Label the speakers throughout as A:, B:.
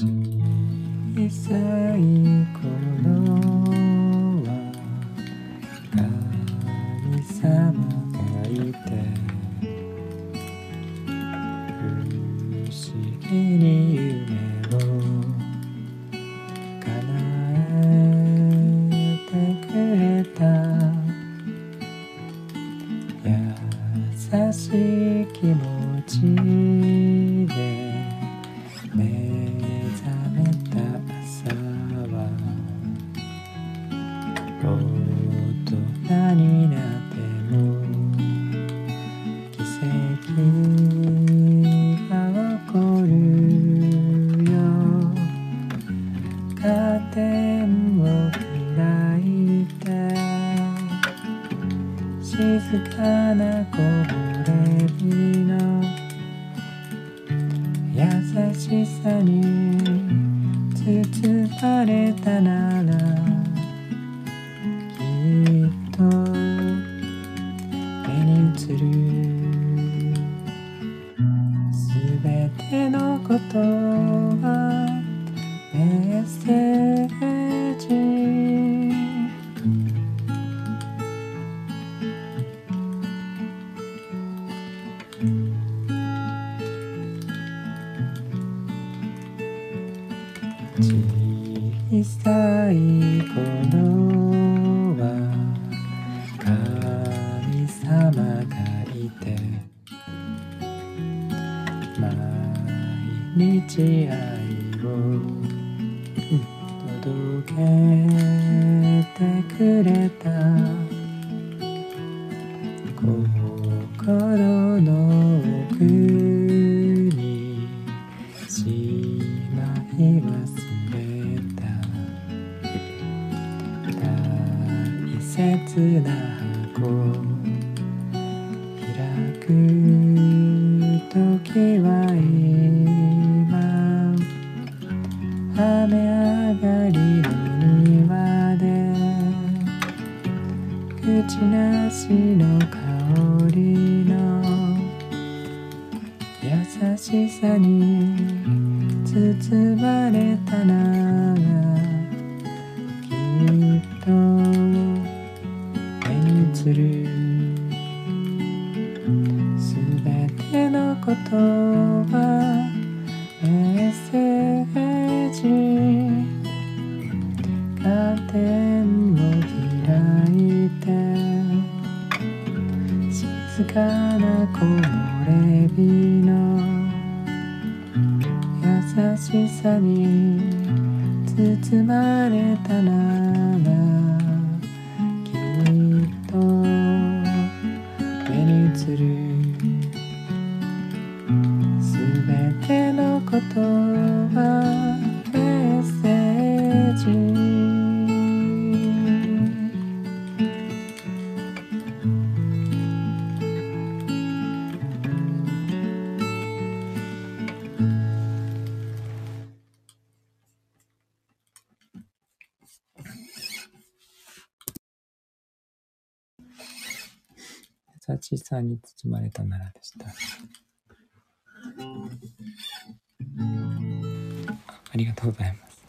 A: 小さい頃 Mm. さんに包まれたならでした。ありがとうございます。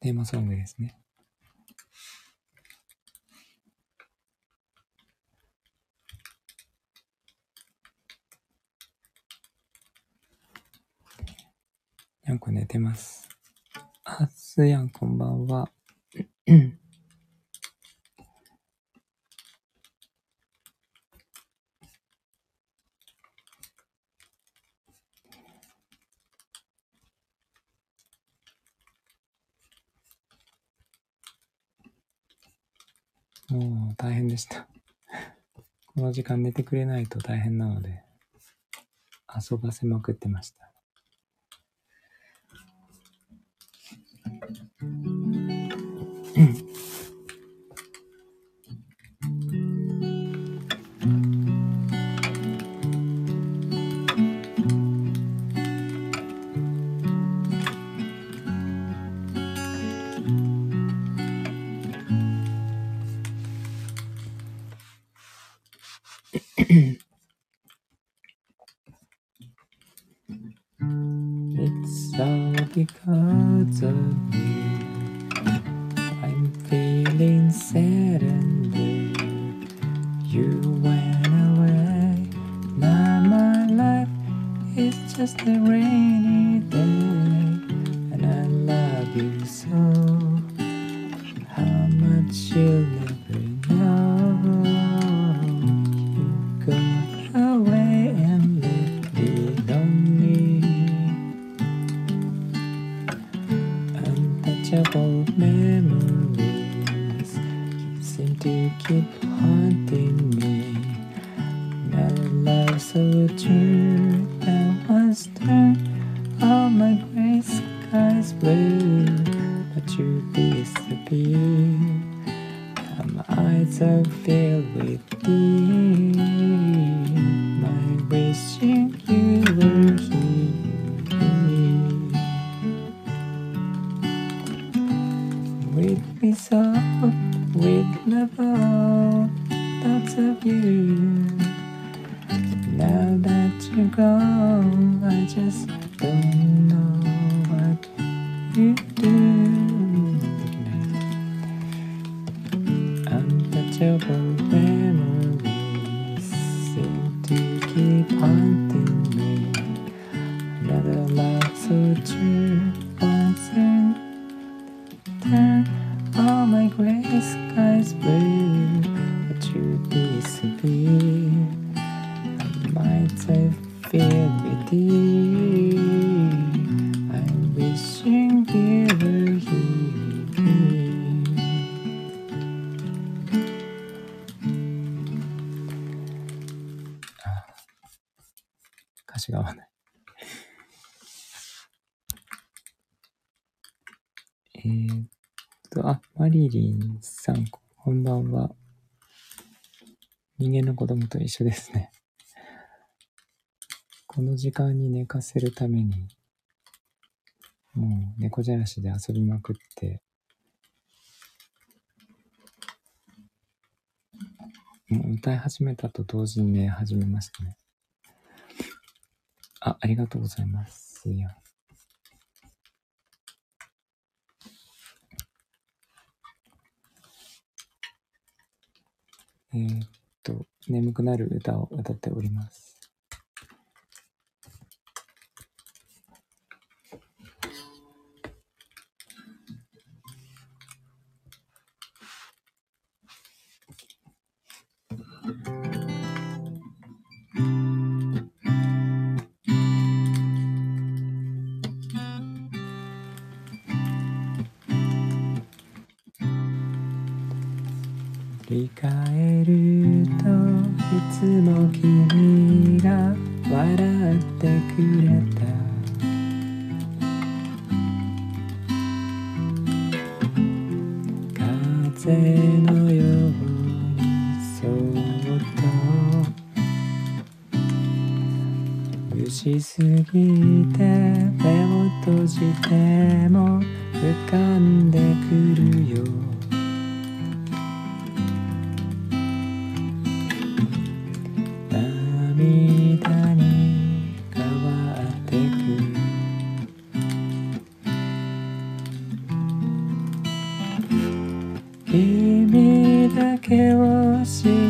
A: テーマソングですね。にゃんこ寝てます。あっ、すやんこんばんは。もう大変でしたこの時間寝てくれないと大変なので、遊ばせまくってました。space. 緒ですね。この時間に寝かせるために、もう猫じゃらしで遊びまくって、もう歌い始めたと同時に寝始めましたね。あ、ありがとうございます。いえー、眠くなる歌を歌っております。kerosene.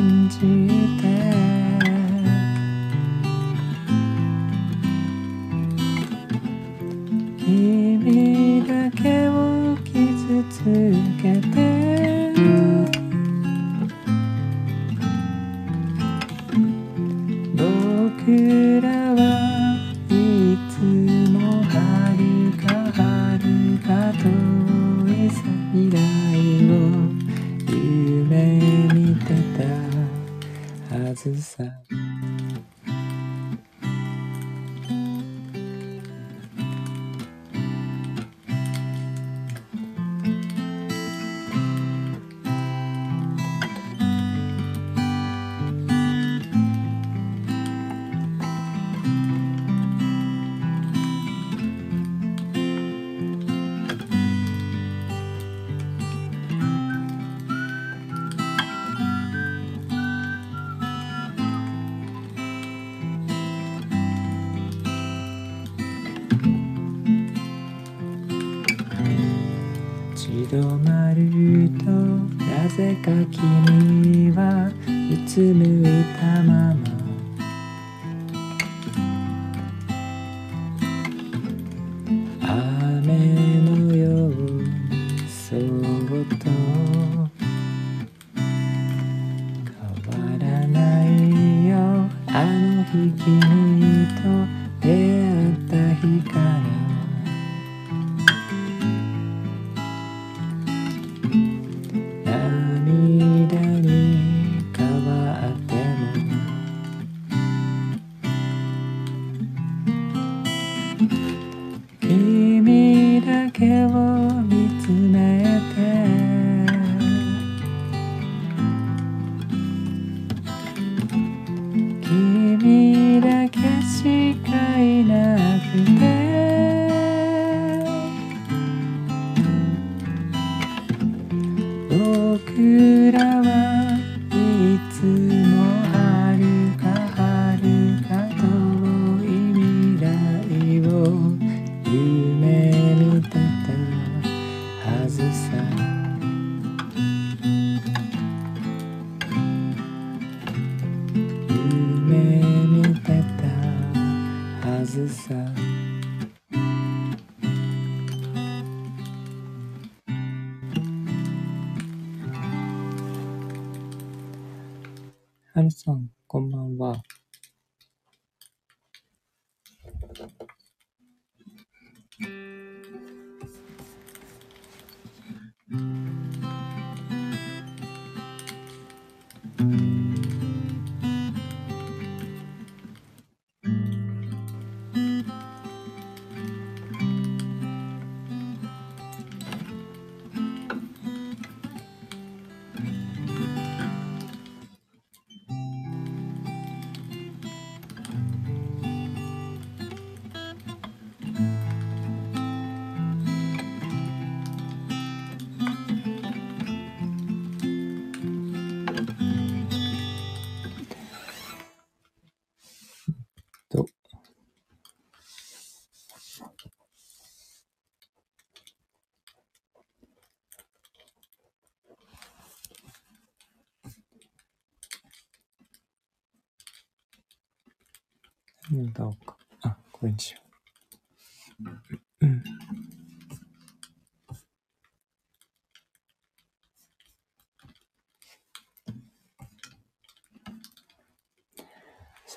A: Okay.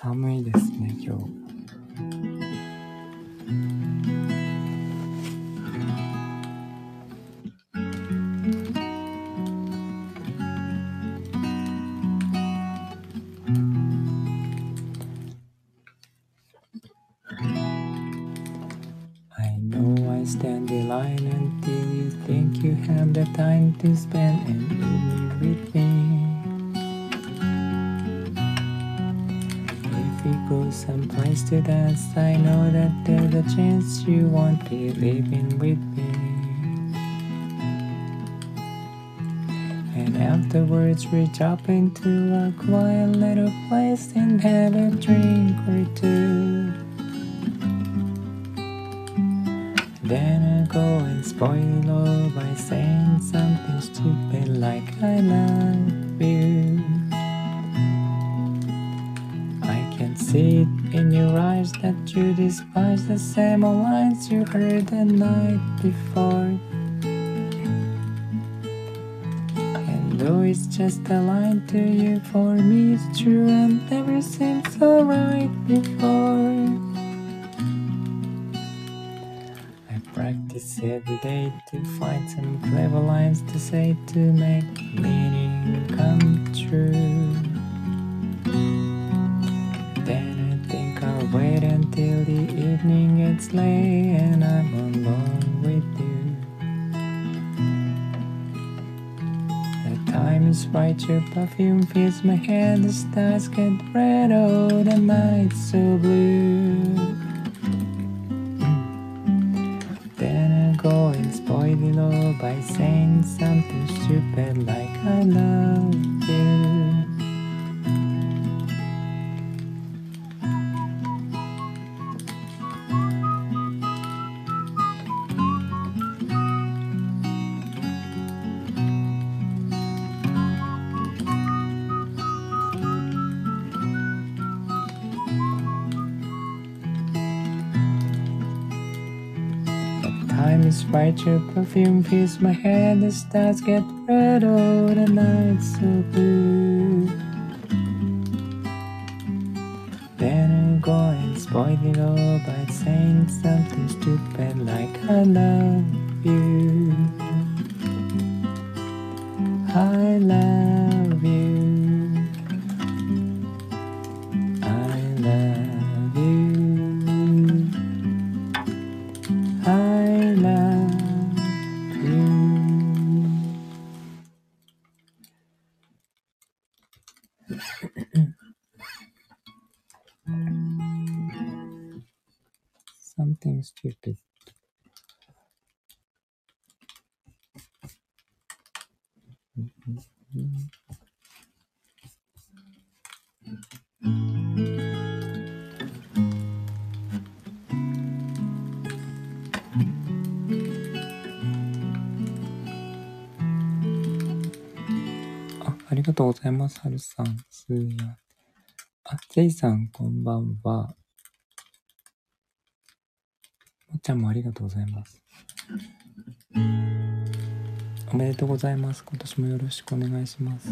A: 寒いですね、今日。I know I stand in line until you think you have the time to spend an someplace to dance, I know that there's a chance you won't be leaving with me. And afterwards, we drop into a quiet little place and have a drink or two. Then I go and spoil all by saying something stupid like I love you. See it in your eyes that you despise the same old lines you heard the night before. And though it's just a line to you, for me it's true and never seemed so right before. I practice every day to find some clever lines to say to make meaning come true. Until the evening gets late and I'm alone with you. The time is right, your perfume fills my head, the stars get red, oh, the night's so blue. Then I go and spoil it all by saying something stupid like I love Light your perfume, fills my head, the stars get red, oh, the night's so blue. Then I go and spoil it all by saying something stupid like I love you. I love がとうございます。はるさん、すいや。あ、ぜいさん、こんばんは。もっちゃんもありがとうございます。おめでとうございます。今年もよろしくお願いします。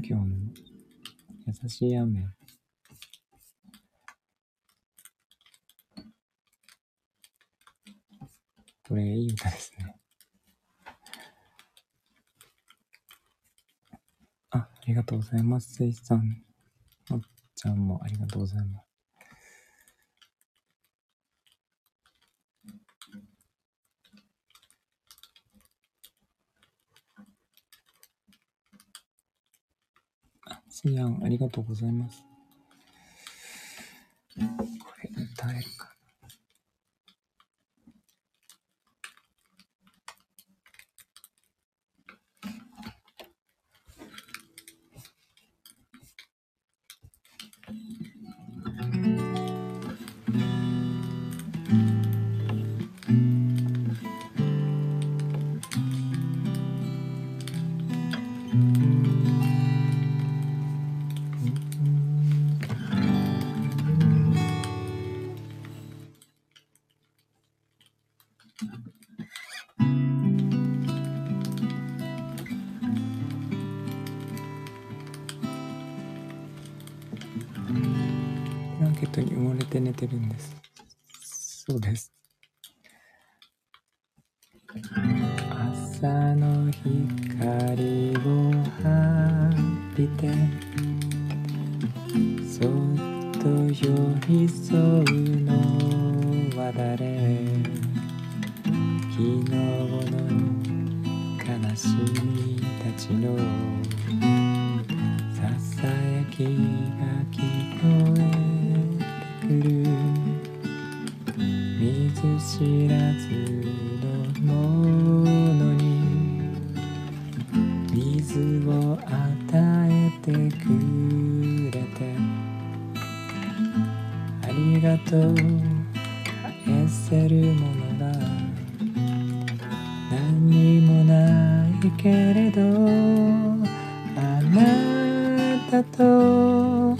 A: 右京の優しい雨。これ、いい歌ですね。あ、ありがとうございます。せいさん。もっちゃんもありがとうございます。ありがとうございます。これ、誰か。in this. りがとう。返せるものは何もないけれどあなたと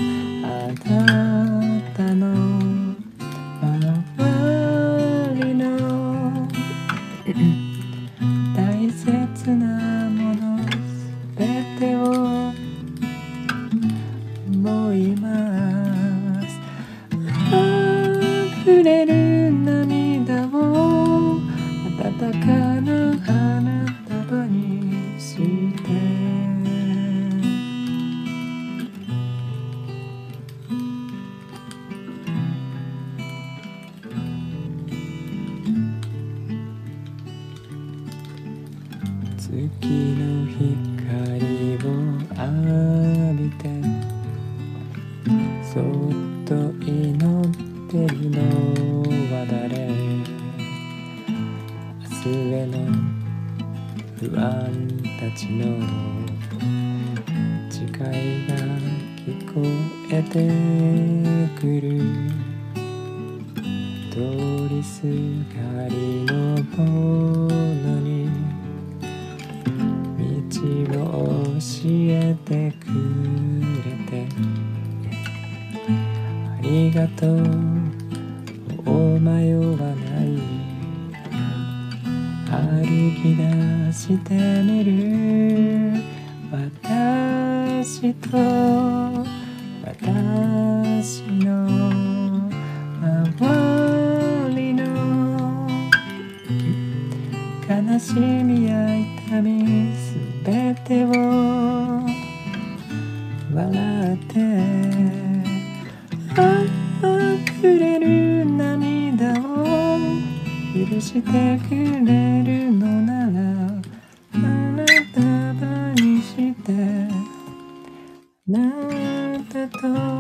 A: tanto.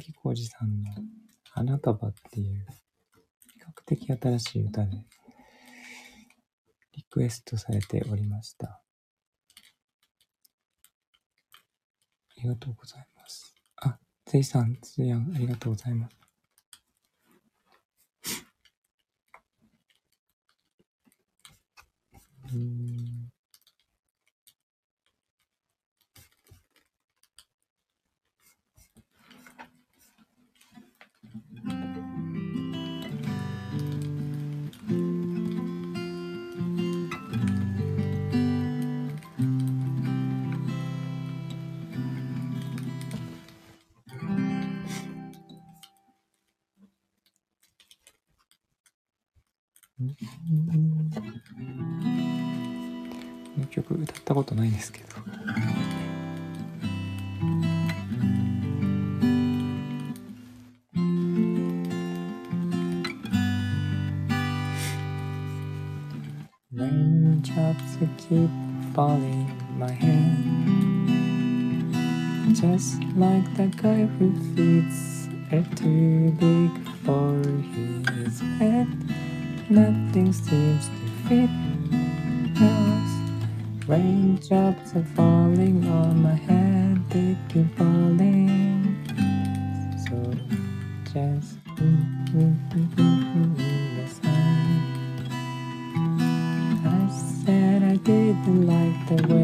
A: 玉置浩二さんの花束っていう、比較的新しい歌で、リクエストされておりました。ありがとうございます。あ、ついさん、つやん、ありがとうございます。うん。この曲歌ったことないんですけど。Raindrops keep falling in my hand Just like the guy who feeds it too big for his head Nothing seems to fit us. Raindrops are falling on my head, they keep falling. So just in the sun. I said I didn't like the way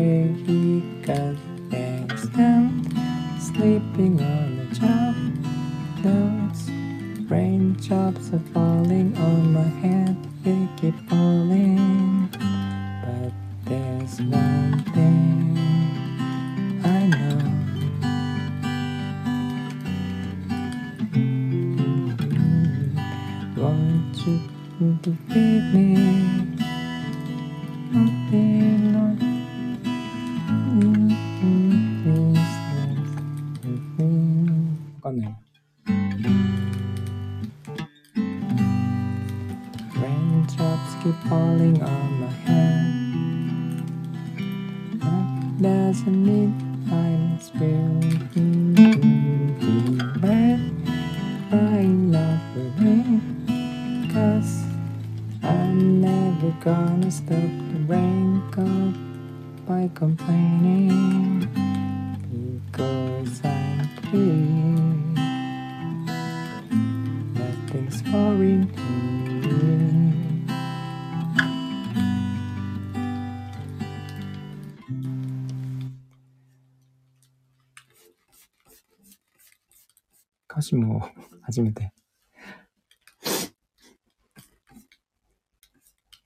A: も初めて。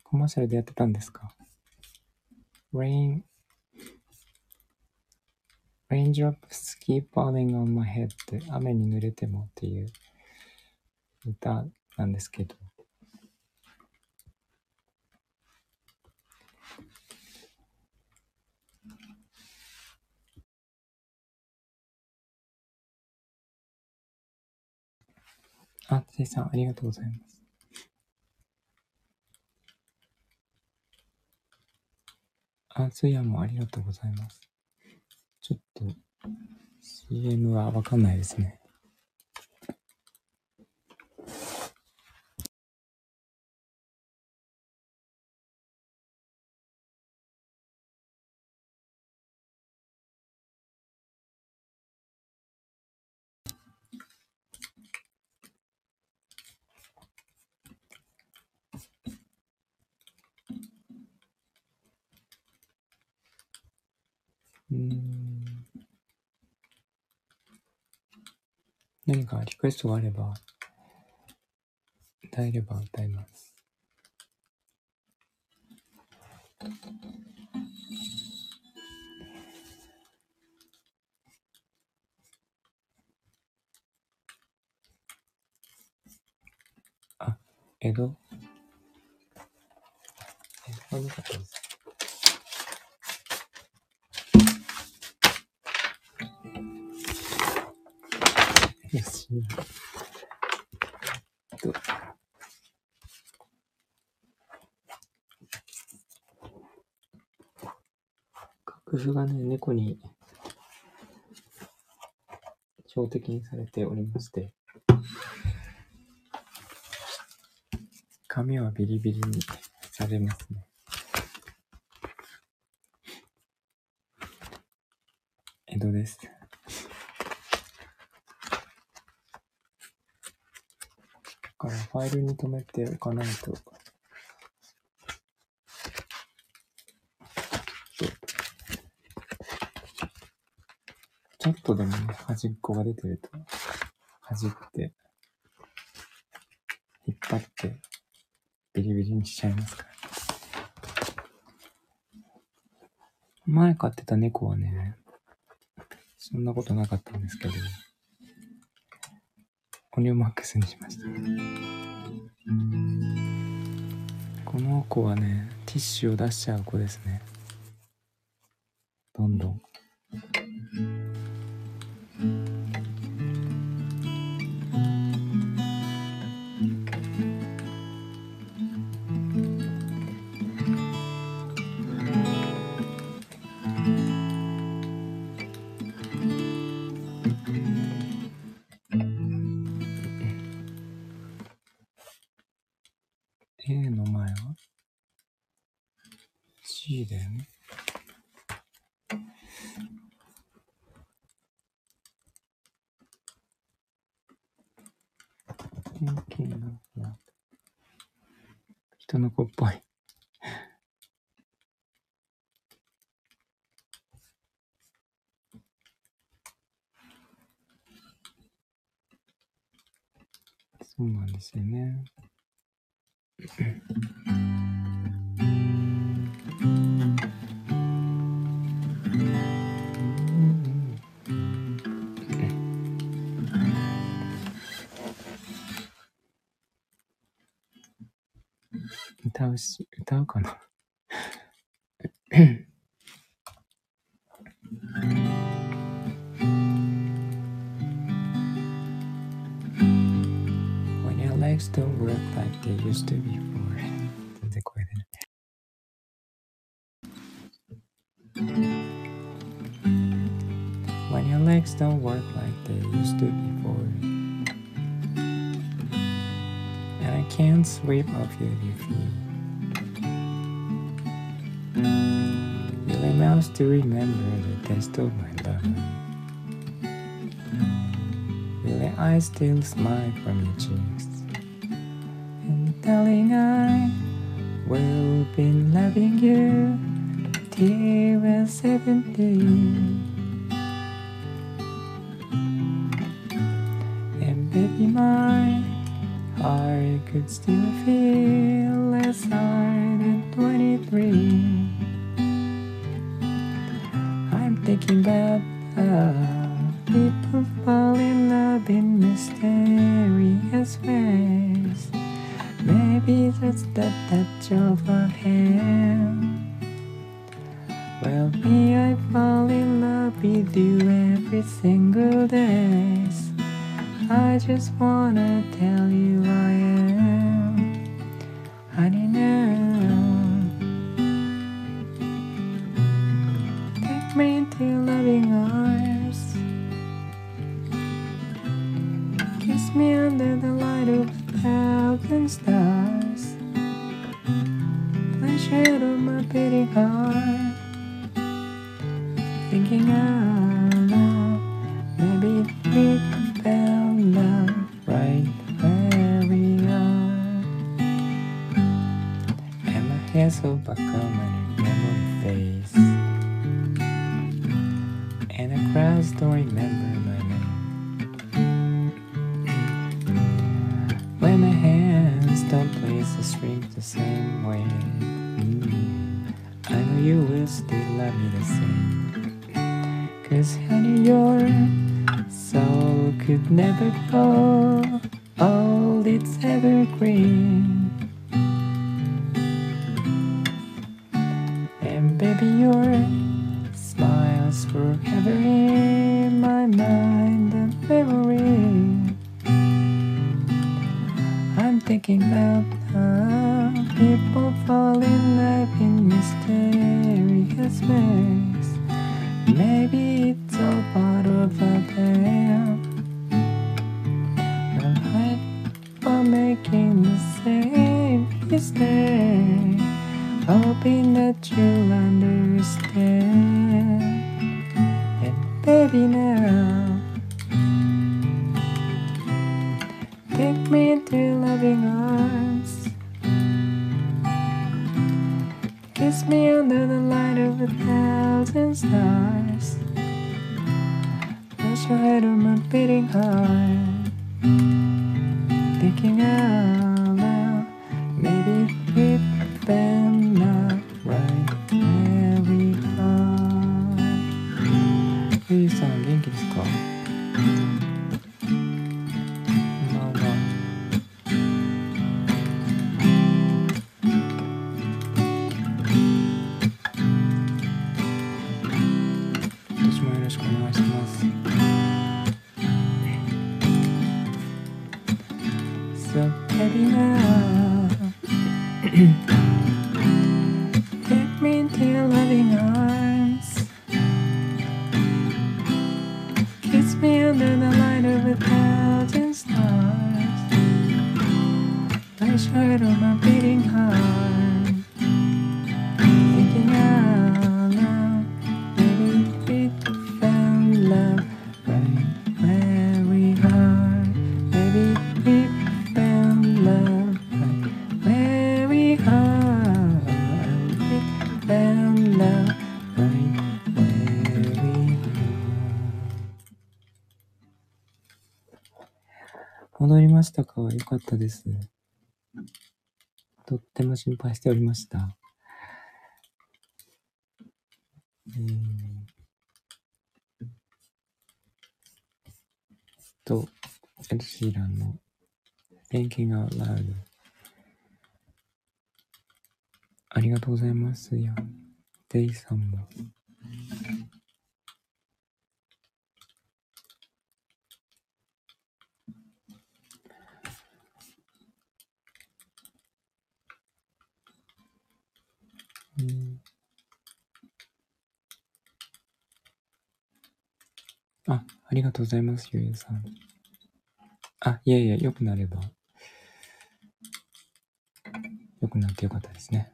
A: コマーシャルでやってたんですか ?Rain, Raindrops keep falling on my head 雨に濡れてもっていう歌なんですけど。あ、ついさん、ありがとうございます。あ、ついやもありがとうございます。ちょっと、CM はわかんないですね。クエストがあれば、歌えれば歌います。あ、江戸？江戸は良かったです。よし。と。隠婦がね、猫に標的にされておりまして、髪はビリビリにされますね。江戸です。からファイルに留めておかないと。ちょっとでもね、端っこが出てると、端って、引っ張って、ビリビリにしちゃいますから。前飼ってた猫はね、そんなことなかったんですけど、オニオマックスにしました。この子はね、ティッシュを出しちゃう子ですね。し、歌うかな legs don't work like they used to before. 全然声出ない。When your legs don't work like they used to before. And I can't sweep off your feet. To remember the taste of my love. Really I still smile from your cheeks And telling I will be loving you till seventeen. And baby, my heart could still feel that. Uh, mistake. Hoping that you'll understand. And baby, now take me into loving arms. Kiss me under the light of a thousand stars. Brush your head on my beating heart. Thinking out したかよかったです。とっても心配しておりました。えーと、エルシーランの Thinking Out Loud ありがとうございますよ。デイさんも。うんあ、りがとうございます、ゆうゆさん。あ、いやいや、良くなれば。良くなってよかったですね。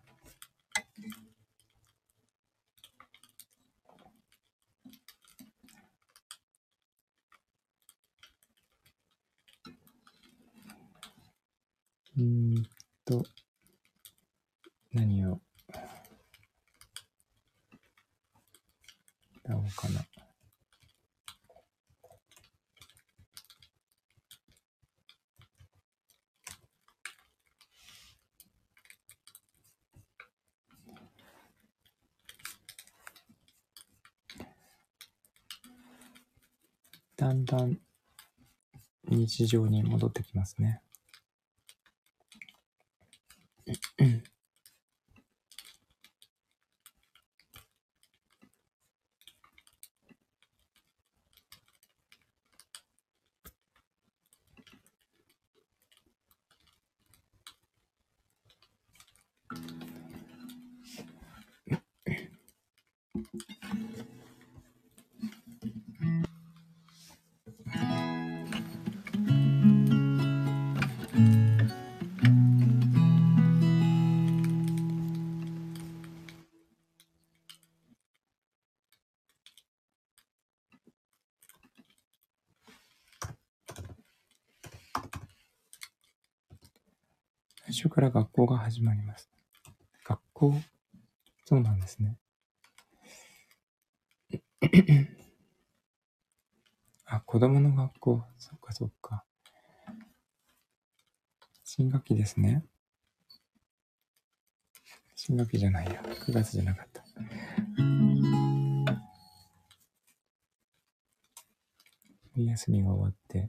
A: うーんと、何を歌おうかな。旦日常に戻ってきますね。始まります。学校？そうなんですね。あ、子供の学校。そっかそっか。新学期ですね。新学期じゃないや。9月じゃなかった。冬休みが終わって。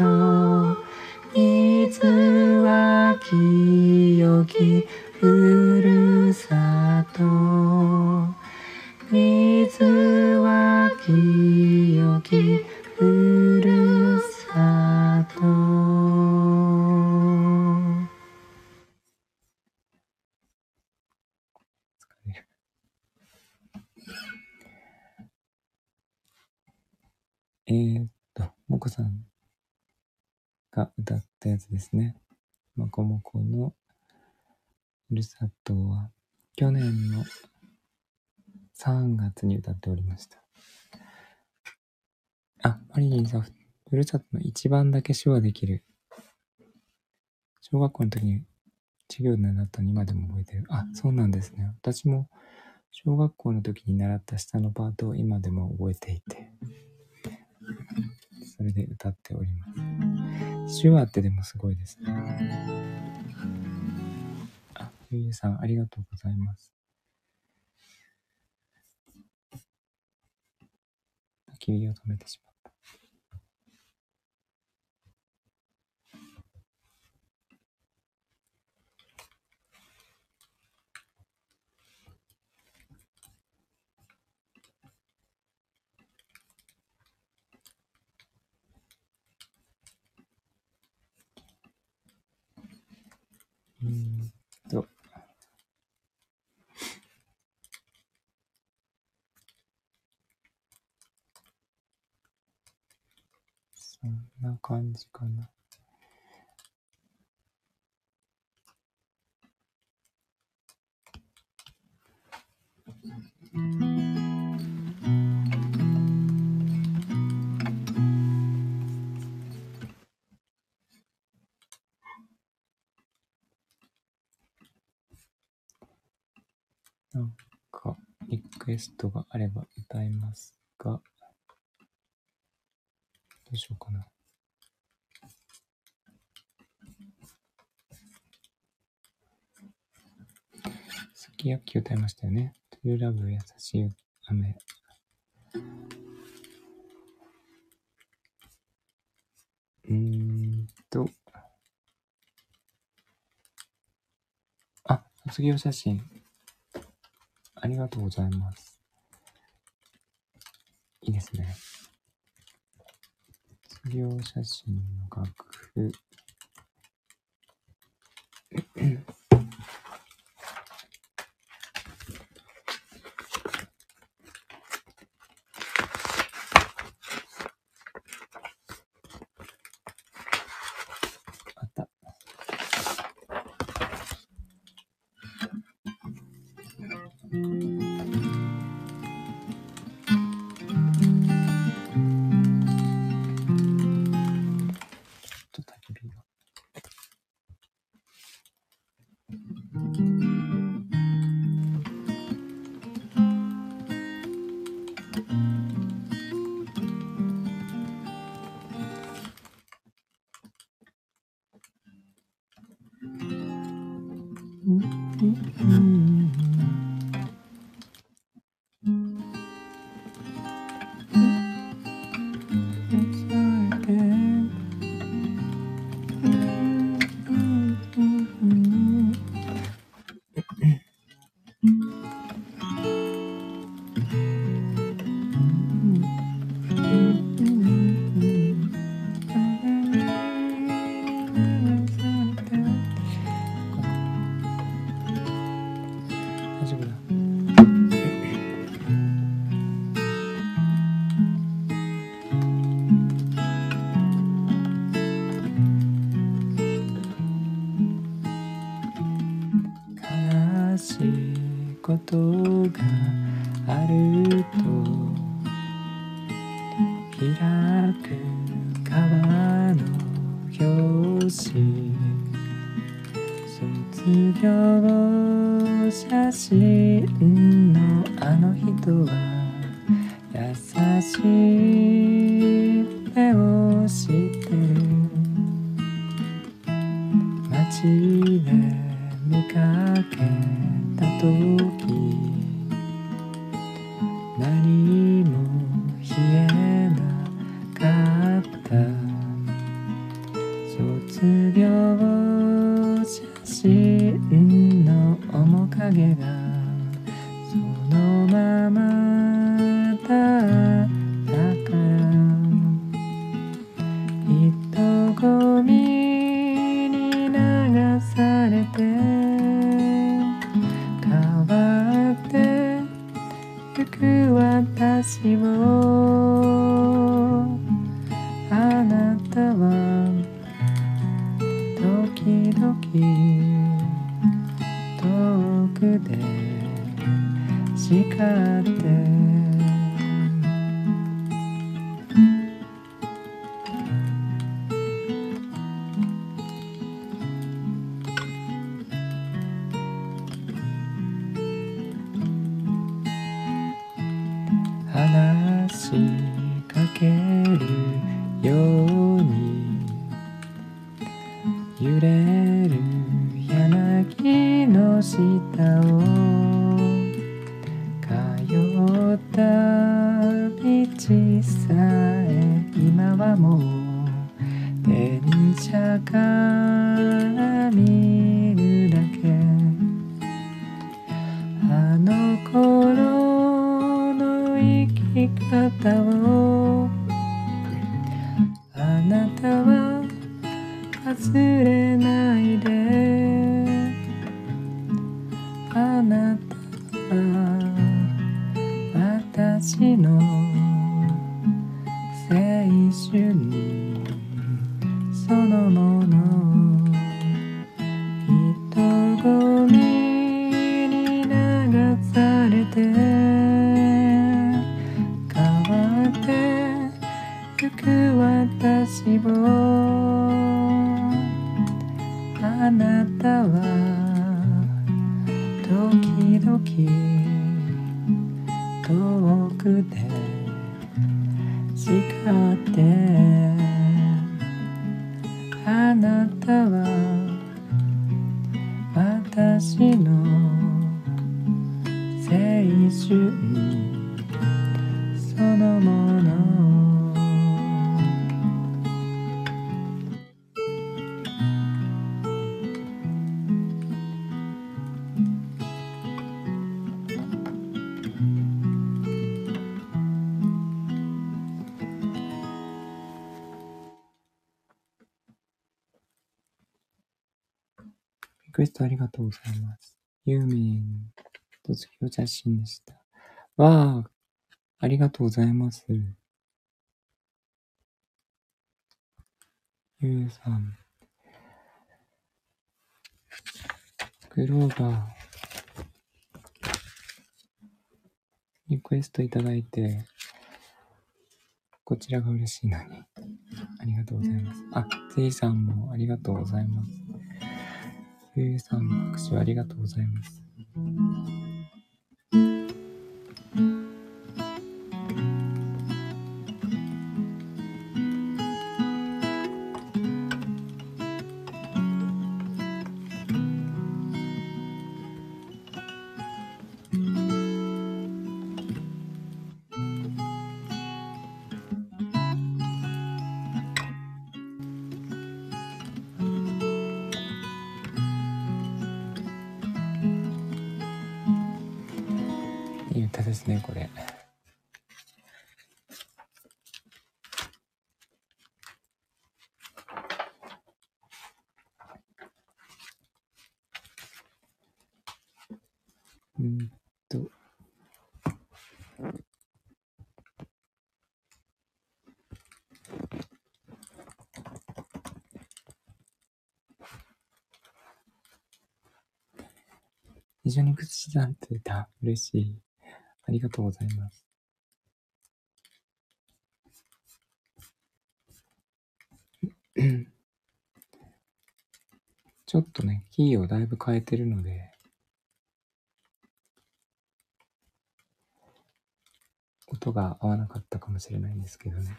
A: と水は清きですね。まこもこのふるさとは去年の3月に歌っておりました。あ、マリリンさん、ふるさとの一番だけ手話できる。小学校の時に授業で習ったの今でも覚えてる。あ、そうなんですね。私も小学校の時に習った下のパートを今でも覚えていて、それで歌っております。手話ってでもすごいですね。あ、ゆゆさん、ありがとうございます。焚き火を止めてしまううんと。そんな感じかな。なんクエストがあれば歌いますが、どうしようかな。さっきヤッキー歌いましたよね。To Love 優しい雨。うーんと。あ、卒業写真。ありがとうございます。いいですね。卒業写真の楽譜。し卒業写真のあの人は心そのもの写真でした。わあ、ありがとうございます。ゆうさん。グローバー。リクエストいただいて、こちらが嬉しいのに。ありがとうございます。あ、ゼイさんもありがとうございます。ゆうさん、拍手ありがとうございま。すんと。非常に口算ってた。嬉しい。ありがとうございます。ちょっとね、キーをだいぶ変えてるので、が合わなかったかもしれないんですけどね。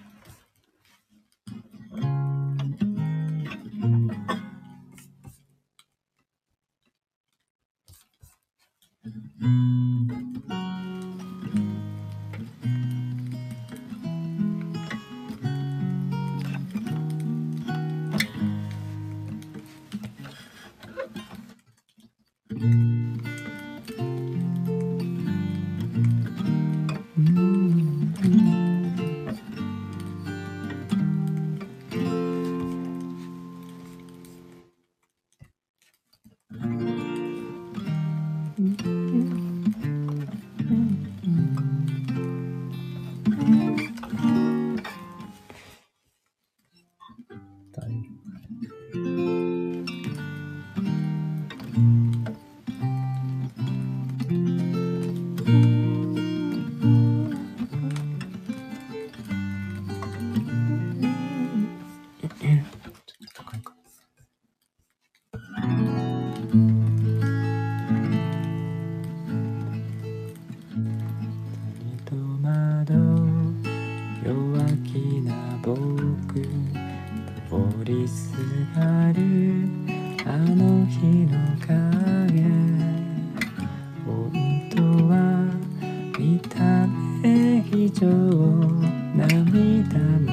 A: お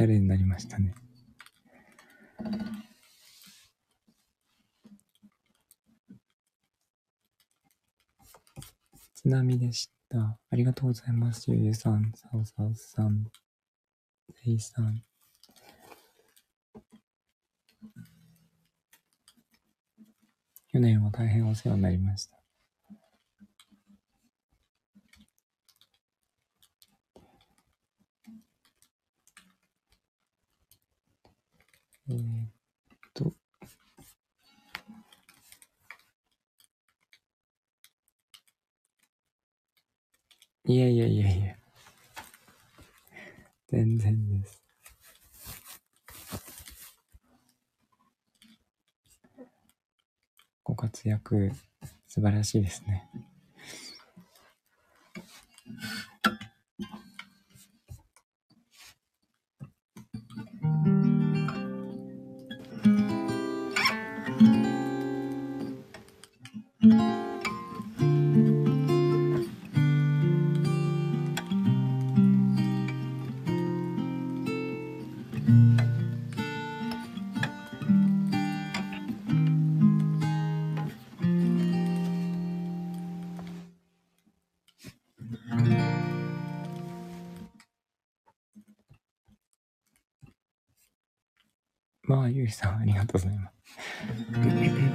A: しゃれになりましたね。津波でした。ありがとうございます。ゆうゆさん、さおさおさん、せいさん。去年は大変お世話になりました。いやいやいやいや。全然です。ご活躍、素晴らしいですね。ああ、ゆいさん、ありがとうございます。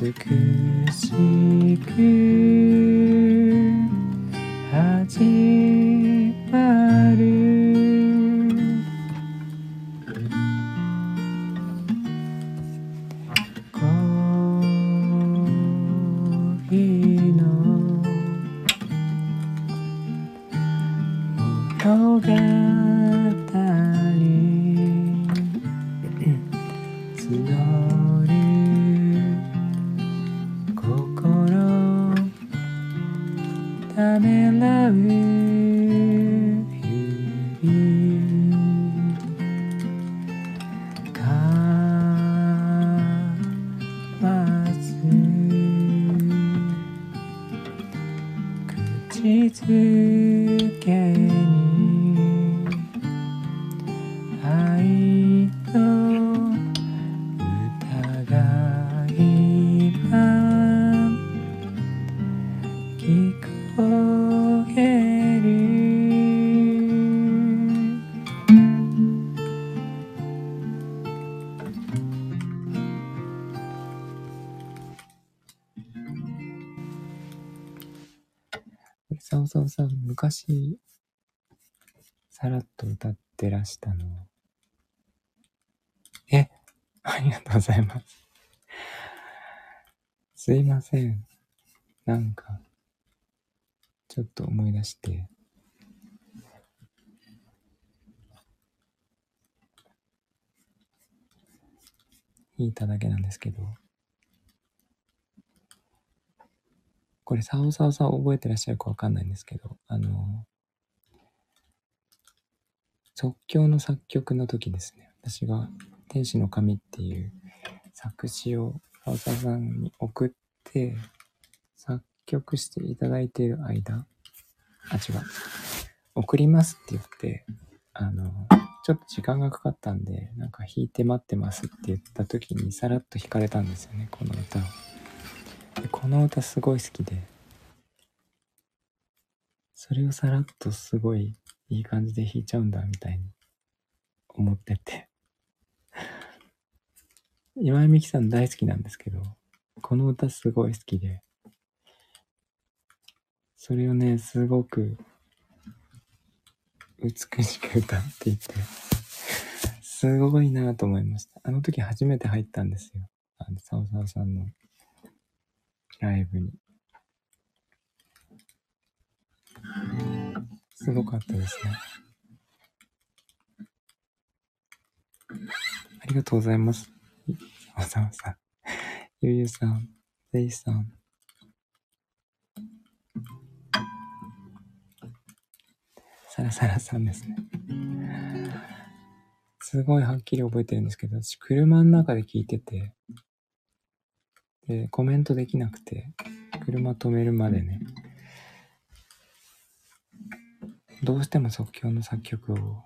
A: Sıkı sıkı ございます。すいません。なんか、ちょっと思い出して。弾いただけなんですけど。これ、さおさおさお覚えてらっしゃるかわかんないんですけど、あの、即興の作曲の時ですね、私が天使の神っていう作詞をさおさおさんに送って、作曲していただいている間、あ、違う。送りますって言って、あの、ちょっと時間がかかったんで、なんか弾いて待ってますって言った時にさらっと弾かれたんですよね、この歌を。でこの歌すごい好きで、それをさらっとすごいいい感じで弾いちゃうんだみたいに思ってて今井美樹さん大好きなんですけど、この歌すごい好きで、それをね、すごく美しく歌っていて、すごいなと思いました。あの時初めて入ったんですよ。あの、サオサオさんのライブに。すごかったですね。ありがとうございます。わざわざ。ゆゆさん、ぜいさん。サラサラさんですね。すごいはっきり覚えてるんですけど、私車の中で聞いてて、で、コメントできなくて、車止めるまでね、どうしても即興の作曲を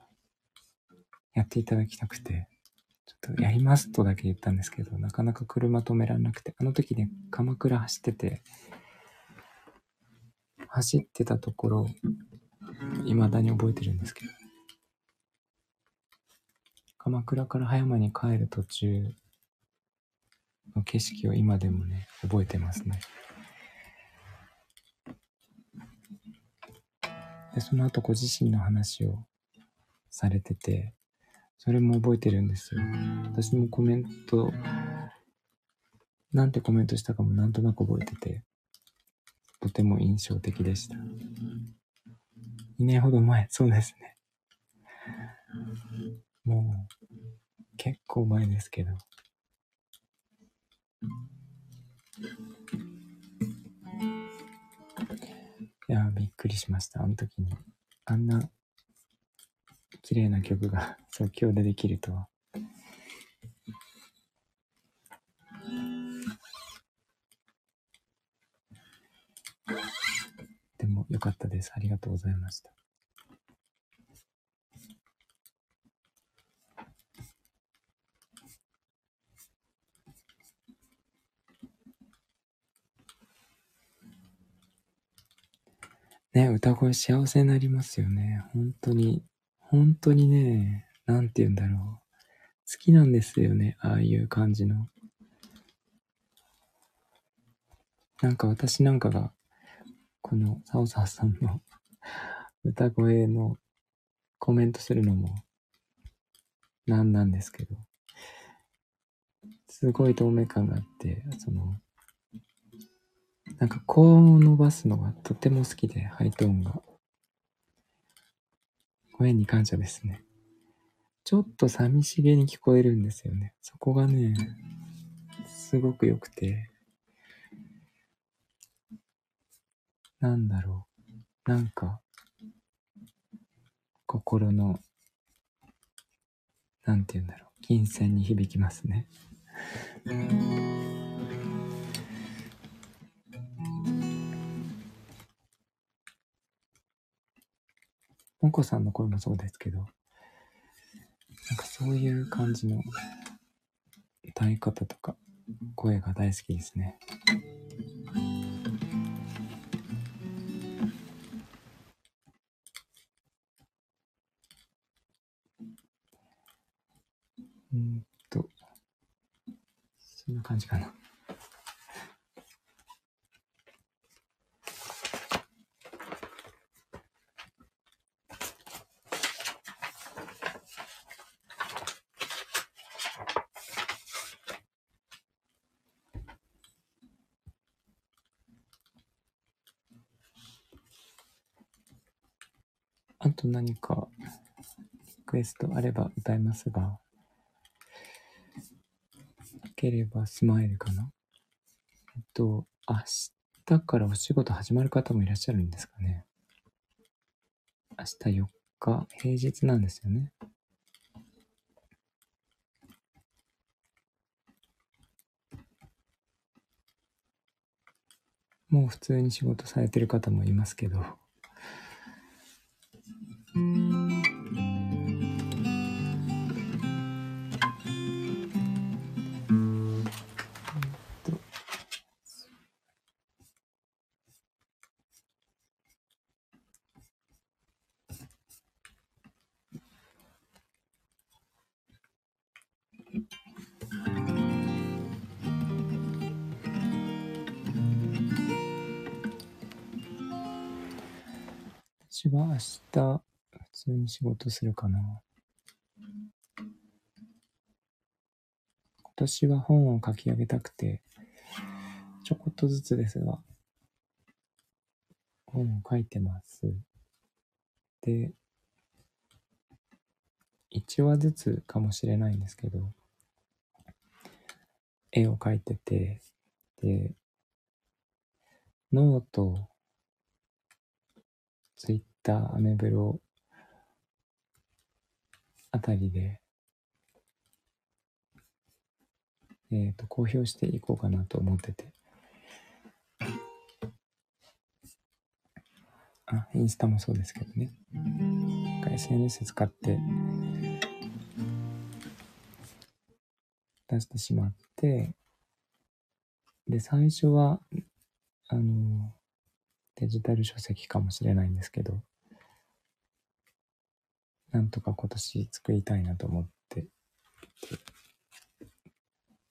A: やっていただきたくて、ちょっとやりますとだけ言ったんですけど、なかなか車止められなくて、あの時ね、鎌倉走ってて、走ってたところ、未だに覚えてるんですけど、鎌倉から葉山に帰る途中の景色を今でもね、覚えてますね。で、その後ご自身の話をされてて、それも覚えてるんですよ。私もコメント、なんてコメントしたかもなんとなく覚えてて、とても印象的でした。2年ほど前、そうですね。もう、結構前ですけど。いや、びっくりしました。あの時に。あんな綺麗な曲が 即興でできるとは。でも良かったです。ありがとうございました。ね、歌声幸せになりますよね。本当に、本当にね、なんて言うんだろう。好きなんですよね、ああいう感じの。なんか私なんかが、このサオサーさんの 歌声のコメントするのもなんなんですけど、すごい透明感があって、その、なんか高音を伸ばすのがとても好きで、ハイトーンが。ご縁に感謝ですね。ちょっと寂しげに聞こえるんですよね。そこがね、すごく良くて。なんだろう。なんか、心の、なんて言うんだろう。金銭に響きますね。もこさん。の声もそうですけど、なん。かそういう感じの歌い方とか声が大好きですね。うん。と、そん。な感じかな。何かリクエストあれば歌いますが、なければスマイルかな。えっと、明日からお仕事始まる方もいらっしゃるんですかね。明日4日、平日なんですよね。もう普通に仕事されてる方もいますけど、私は明日、普通に仕事するかな。今年は本を書き上げたくて、ちょこっとずつですが、本を書いてます。で、1話ずつかもしれないんですけど、絵を描いてて、で、ノート、ツイッター、アメブロあたりで、えっ、と、公表していこうかなと思ってて。あ、インスタもそうですけどね。SNS 使って出してしまって、で、最初は、あの、デジタル書籍かもしれないんですけど、なんとか今年作りたいなと思って、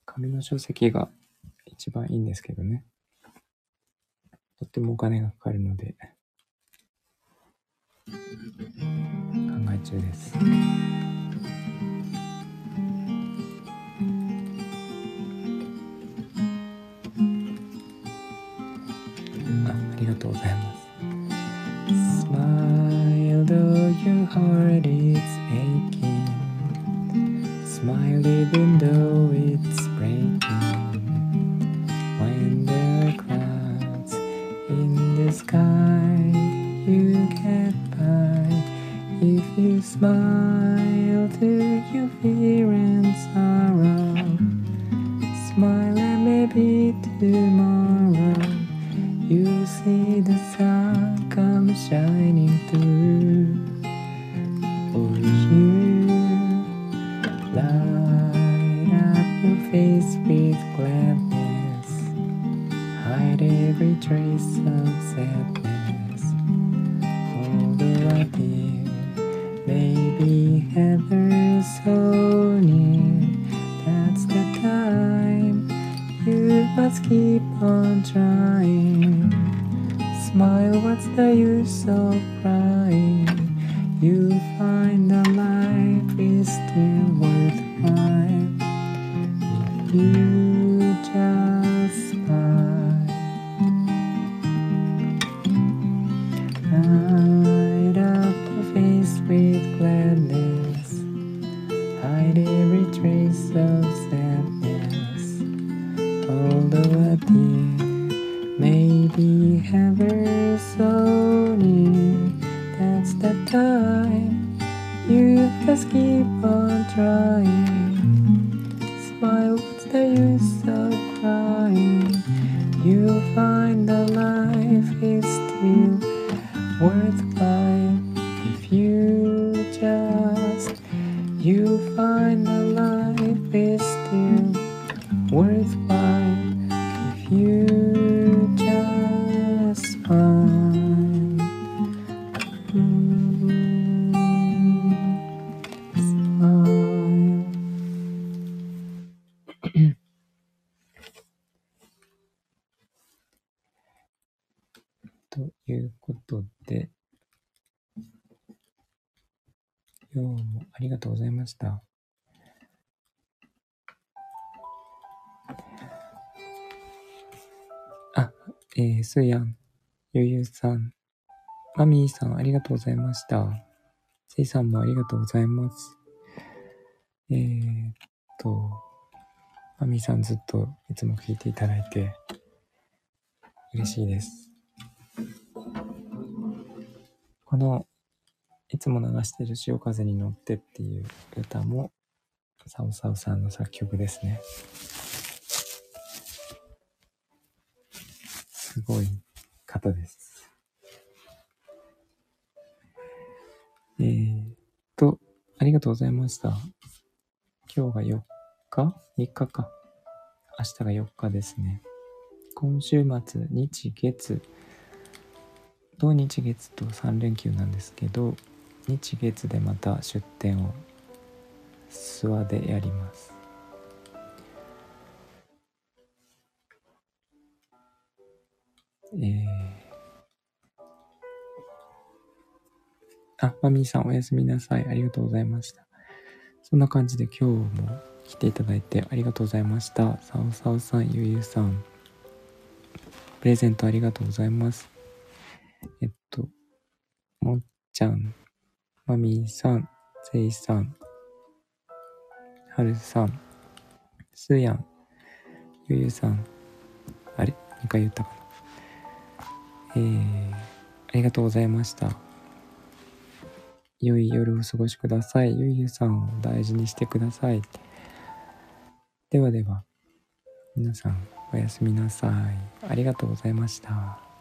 A: 紙の書籍が一番いいんですけどね。とってもお金がかかるので、考え中です。あありがとうございます。Heart is aching. Smile ました。あ、えー、すやん、ゆゆさん、マミーさん、ありがとうございました。せいさんもありがとうございます。えー、っと、マミーさんずっといつも聞いていただいて、嬉しいです。この、つも流してる潮風に乗ってっていう歌も、サオサオさんの作曲ですね。すごい方です。えーっと、ありがとうございました。今日が4日 ?3 日か。明日が4日ですね。今週末、日月、土日月と3連休なんですけど、日月でまた出店を諏訪でやります。えー、あ、マミーさんおやすみなさい。ありがとうございました。そんな感じで今日も来ていただいてありがとうございました。さおさおさん、ゆうゆさん、プレゼントありがとうございます。えっと、もっちゃん、マミーさん、せいさん、はるさん、すーやん、ゆうゆさん、あれ ?2 回言ったかな？えー、ありがとうございました。良い夜をお過ごしください。ゆうゆさんを大事にしてください。ではでは。皆さんおやすみなさいありがとうございました